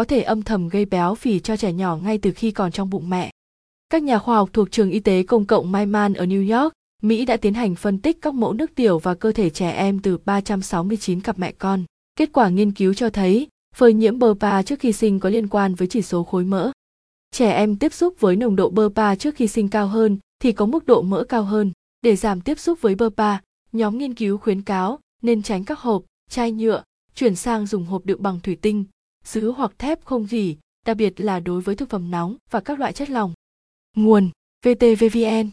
có thể âm thầm gây béo phì cho trẻ nhỏ ngay từ khi còn trong bụng mẹ. Các nhà khoa học thuộc trường y tế công cộng Maiman ở New York, Mỹ đã tiến hành phân tích các mẫu nước tiểu và cơ thể trẻ em từ 369 cặp mẹ con. Kết quả nghiên cứu cho thấy, phơi nhiễm BPA trước khi sinh có liên quan với chỉ số khối mỡ. Trẻ em tiếp xúc với nồng độ BPA trước khi sinh cao hơn thì có mức độ mỡ cao hơn. Để giảm tiếp xúc với BPA, nhóm nghiên cứu khuyến cáo nên tránh các hộp, chai nhựa, chuyển sang dùng hộp đựng bằng thủy tinh, sứ hoặc thép không gỉ, đặc biệt là đối với thực phẩm nóng và các loại chất lỏng. Nguồn VTVVN